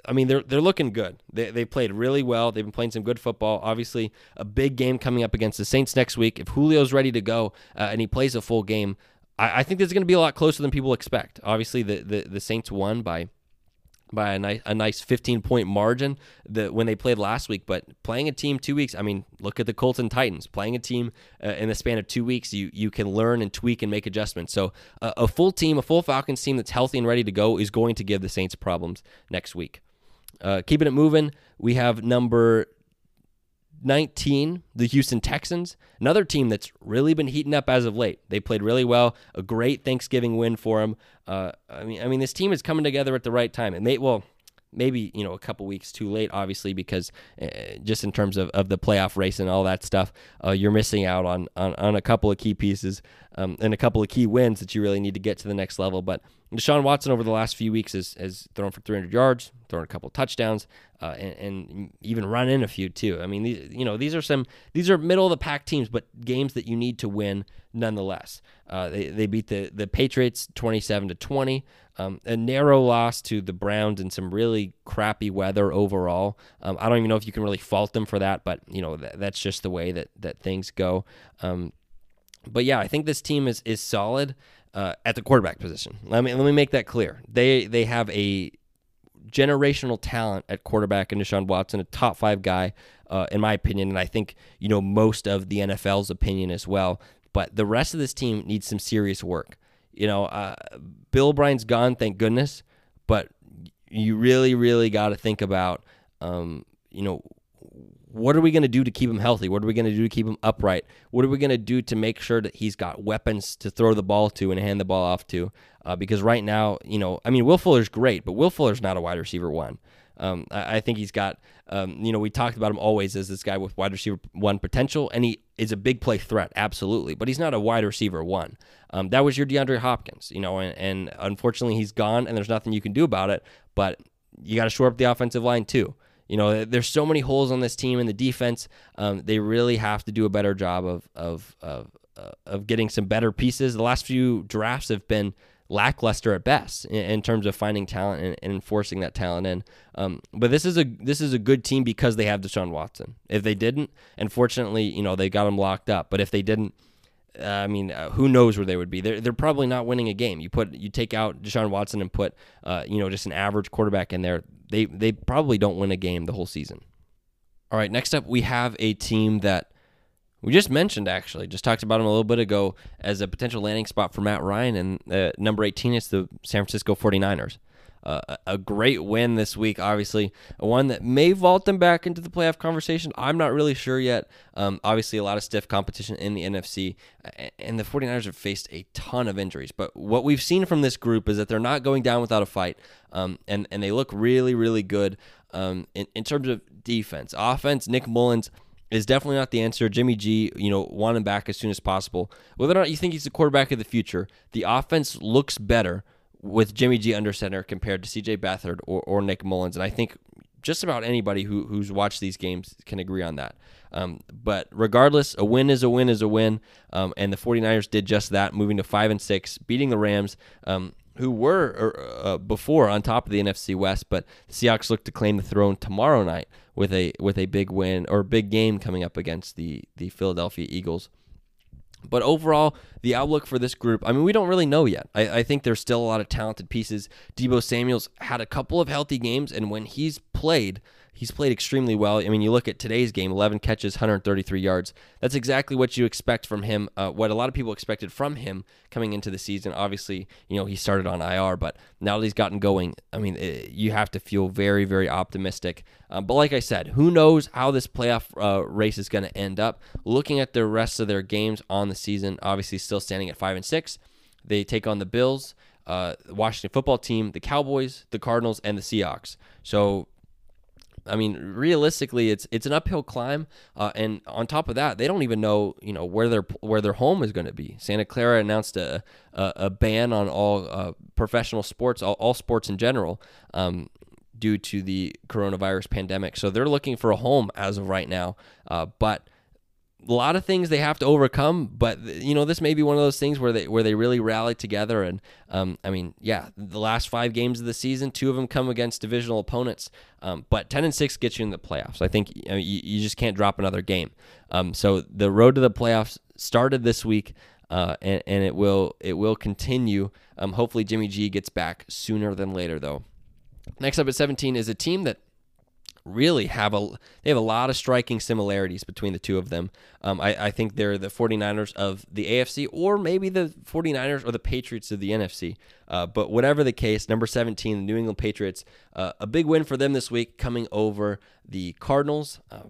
I mean, they're they're looking good. They they played really well. They've been playing some good football. Obviously, a big game coming up against the Saints next week. If Julio's ready to go uh, and he plays a full game, I, I think this is going to be a lot closer than people expect. Obviously, the the, the Saints won by by a nice a nice 15 point margin that when they played last week. But playing a team 2 weeks I mean look at the Colts and Titans. Playing a team uh, in the span of 2 weeks you you can learn and tweak and make adjustments. So uh, a full team a full Falcons team that's healthy and ready to go is going to give the Saints problems next week. Uh, keeping it moving we have number 19, the Houston Texans, another team that's really been heating up as of late. They played really well, a great Thanksgiving win for them. Uh, I mean, I mean, this team is coming together at the right time. And they, well, maybe you know a couple weeks too late obviously because uh, just in terms of, of the playoff race and all that stuff uh, you're missing out on, on on a couple of key pieces um, and a couple of key wins that you really need to get to the next level but Deshaun Watson over the last few weeks has, has thrown for 300 yards, thrown a couple touchdowns, uh, and, and, even run in a few too. I mean, these, you know, these are some these are middle of the pack teams, but games that you need to win nonetheless. Uh, they, they beat the the Patriots 27 to 20. Um, a narrow loss to the Browns in some really crappy weather overall. Um, I don't even know if you can really fault them for that, but you know that, that's just the way that that things go. Um, but yeah, I think this team is is solid uh, at the quarterback position. Let me let me make that clear. They they have a generational talent at quarterback in Deshaun Watson, a top five guy, uh, in my opinion, and I think you know most of the NFL's opinion as well. But the rest of this team needs some serious work. You know, uh, Bill O'Brien's gone, thank goodness, but you really, really got to think about, um, you know, what are we going to do to keep him healthy? What are we going to do to keep him upright? What are we going to do to make sure that he's got weapons to throw the ball to and hand the ball off to? Uh, because right now, you know, I mean, Will Fuller's great, but Will Fuller's not a wide receiver one. Um, I, I, think he's got, um, you know, we talked about him always as this guy with wide receiver one potential, and he is a big play threat, absolutely, but he's not a wide receiver one. Um, that was your DeAndre Hopkins, you know, and, and unfortunately he's gone, and there's nothing you can do about it. But you got to shore up the offensive line too. You know, there's so many holes on this team in the defense. Um, they really have to do a better job of of of uh, of getting some better pieces. The last few drafts have been lackluster at best in, in, terms of finding talent and, and enforcing that talent in. Um, but this is a this is a good team because they have Deshaun Watson. If they didn't, unfortunately, you know they got him locked up. But if they didn't, uh, I mean, uh, who knows where they would be? They're they're probably not winning a game. You put you take out Deshaun Watson and put uh, you know just an average quarterback in there. They they probably don't win a game the whole season. All right, next up we have a team that we just mentioned actually, just talked about him a little bit ago as a potential landing spot for Matt Ryan. And uh, number 18 is the San Francisco 49ers. Uh, a great win this week, obviously. One that may vault them back into the playoff conversation. I'm not really sure yet. Um, obviously, a lot of stiff competition in the NFC, and the 49ers have faced a ton of injuries. But what we've seen from this group is that they're not going down without a fight, um, and, and they look really, really good um, in, in terms of defense. Offense, Nick Mullens is definitely not the answer. Jimmy G, you know, want him back as soon as possible. Whether or not you think he's the quarterback of the future, the offense looks better with Jimmy G under center compared to CJ Beathard or, or Nick Mullens. And I think just about anybody who, who's watched these games can agree on that. Um, but regardless, a win is a win is a win. Um, and the 49ers did just that, moving to 5 and 6, beating the Rams. Um, who were er, uh, before on top of the NFC West, but the Seahawks look to claim the throne tomorrow night with a with a big win or big game coming up against the the Philadelphia Eagles. But overall, the outlook for this group, I mean, we don't really know yet. I, I, think there's still a lot of talented pieces. Deebo Samuel's had a couple of healthy games, and when he's played, he's played extremely well. I mean, you look at today's game 11 catches, 133 yards. That's exactly what you expect from him, uh, what a lot of people expected from him coming into the season. Obviously, you know, he started on IR, but now that he's gotten going, I mean, it, you have to feel very, very optimistic. Um, but like I said, who knows how this playoff uh, race is going to end up? Looking at the rest of their games on the season, obviously still standing at 5 and 6. They take on the Bills. Uh, Washington football team, the Cowboys, the Cardinals, and the Seahawks. So I mean, realistically, it's it's an uphill climb, uh, and on top of that, they don't even know you know where their where their home is going to be. Santa Clara announced a a, a ban on all uh, professional sports, all, all sports in general, um, due to the coronavirus pandemic. So they're looking for a home as of right now, uh, but a lot of things they have to overcome, but you know this may be one of those things where they where they really rally together. And um, I mean, yeah, the last five games of the season, two of them come against divisional opponents, um, but ten and six gets you in the playoffs. I think you, know, you, you, just can't drop another game. Um, so the road to the playoffs started this week, uh, and, and it will it will continue. Um, hopefully, Jimmy G gets back sooner than later, though. Next up at 17 is a team that really have a they have a lot of striking similarities between the two of them. Um, I, I think they're the 49ers of the AFC or maybe the 49ers or the Patriots of the NFC. Uh, but whatever the case, number 17, the New England Patriots, uh, a big win for them this week coming over the Cardinals. Uh,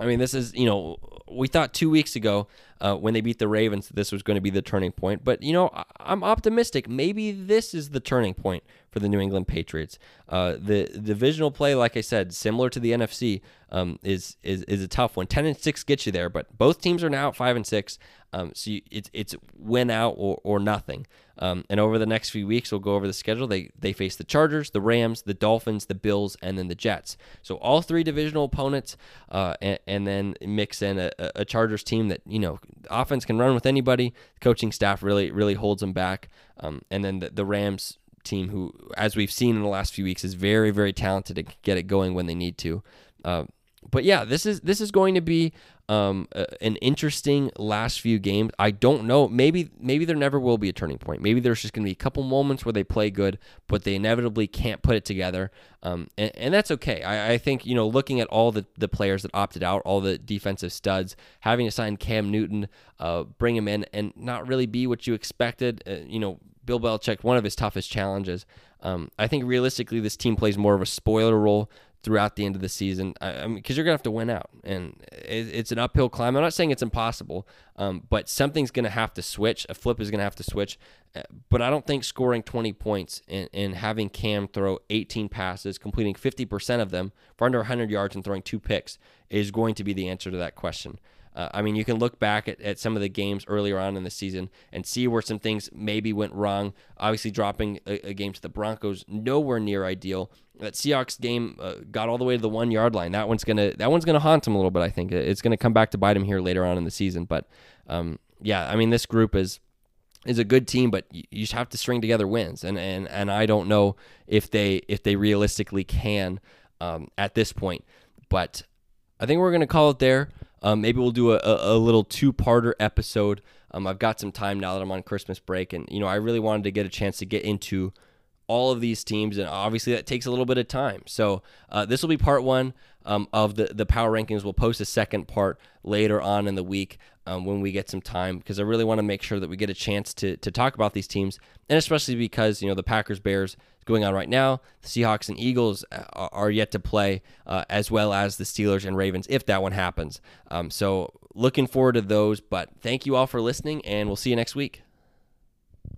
I mean, this is, you know, we thought two weeks ago uh, when they beat the Ravens that this was going to be the turning point. But, you know, I'm optimistic. Maybe this is the turning point for the New England Patriots. Uh, the divisional play, like I said, similar to the NFC, um, is, is is a tough one. 10 and 6 gets you there, but both teams are now at 5 and 6. Um, so you, it's, it's win out or, or nothing. Um, and over the next few weeks, we'll go over the schedule. They they face the Chargers, the Rams, the Dolphins, the Bills, and then the Jets. So all three divisional opponents, uh, and, and, then mix in a, a, Chargers team that you know offense can run with anybody. The coaching staff really really holds them back. Um, and then the, the Rams team, who as we've seen in the last few weeks, is very very talented to get it going when they need to. Uh, but yeah, this is this is going to be um, an interesting last few games. I don't know. Maybe maybe there never will be a turning point. Maybe there's just going to be a couple moments where they play good, but they inevitably can't put it together. Um, and, and, that's okay. I, I, think you know, looking at all the the players that opted out, all the defensive studs, having to sign Cam Newton, uh, bring him in, and not really be what you expected. Uh, you know, Bill Belichick, one of his toughest challenges. Um, I think realistically, this team plays more of a spoiler role throughout the end of the season. I, I mean, because you're gonna have to win out, and it, it's an uphill climb. I'm not saying it's impossible, um, but something's gonna have to switch. A flip is gonna have to switch. Uh, but I don't think scoring 20 points and, and having Cam throw 18 passes, completing 50% of them for under 100 yards and throwing two picks is going to be the answer to that question. Uh, I mean, you can look back at, at some of the games earlier on in the season and see where some things maybe went wrong. Obviously, dropping a, a game to the Broncos nowhere near ideal. That Seahawks game uh, got all the way to the one yard line. That one's gonna that one's gonna haunt him a little bit. I think it's gonna come back to bite him here later on in the season. But um, yeah, I mean, this group is is a good team, but you just have to string together wins, and and and I don't know if they if they realistically can um, at this point. But I think we're gonna call it there. Um, maybe we'll do a, a, a little two-parter episode. Um, I've got some time now that I'm on Christmas break, and you know I really wanted to get a chance to get into all of these teams, and obviously that takes a little bit of time. So uh, this will be part one um, of the the power rankings. We'll post a second part later on in the week um, when we get some time because I really want to make sure that we get a chance to to talk about these teams, and especially because you know the Packers Bears going on right now. The Seahawks and Eagles uh, are, are yet to play, uh, as well as the Steelers and Ravens if that one happens. Um, so looking forward to those. But thank you all for listening, and we'll see you next week.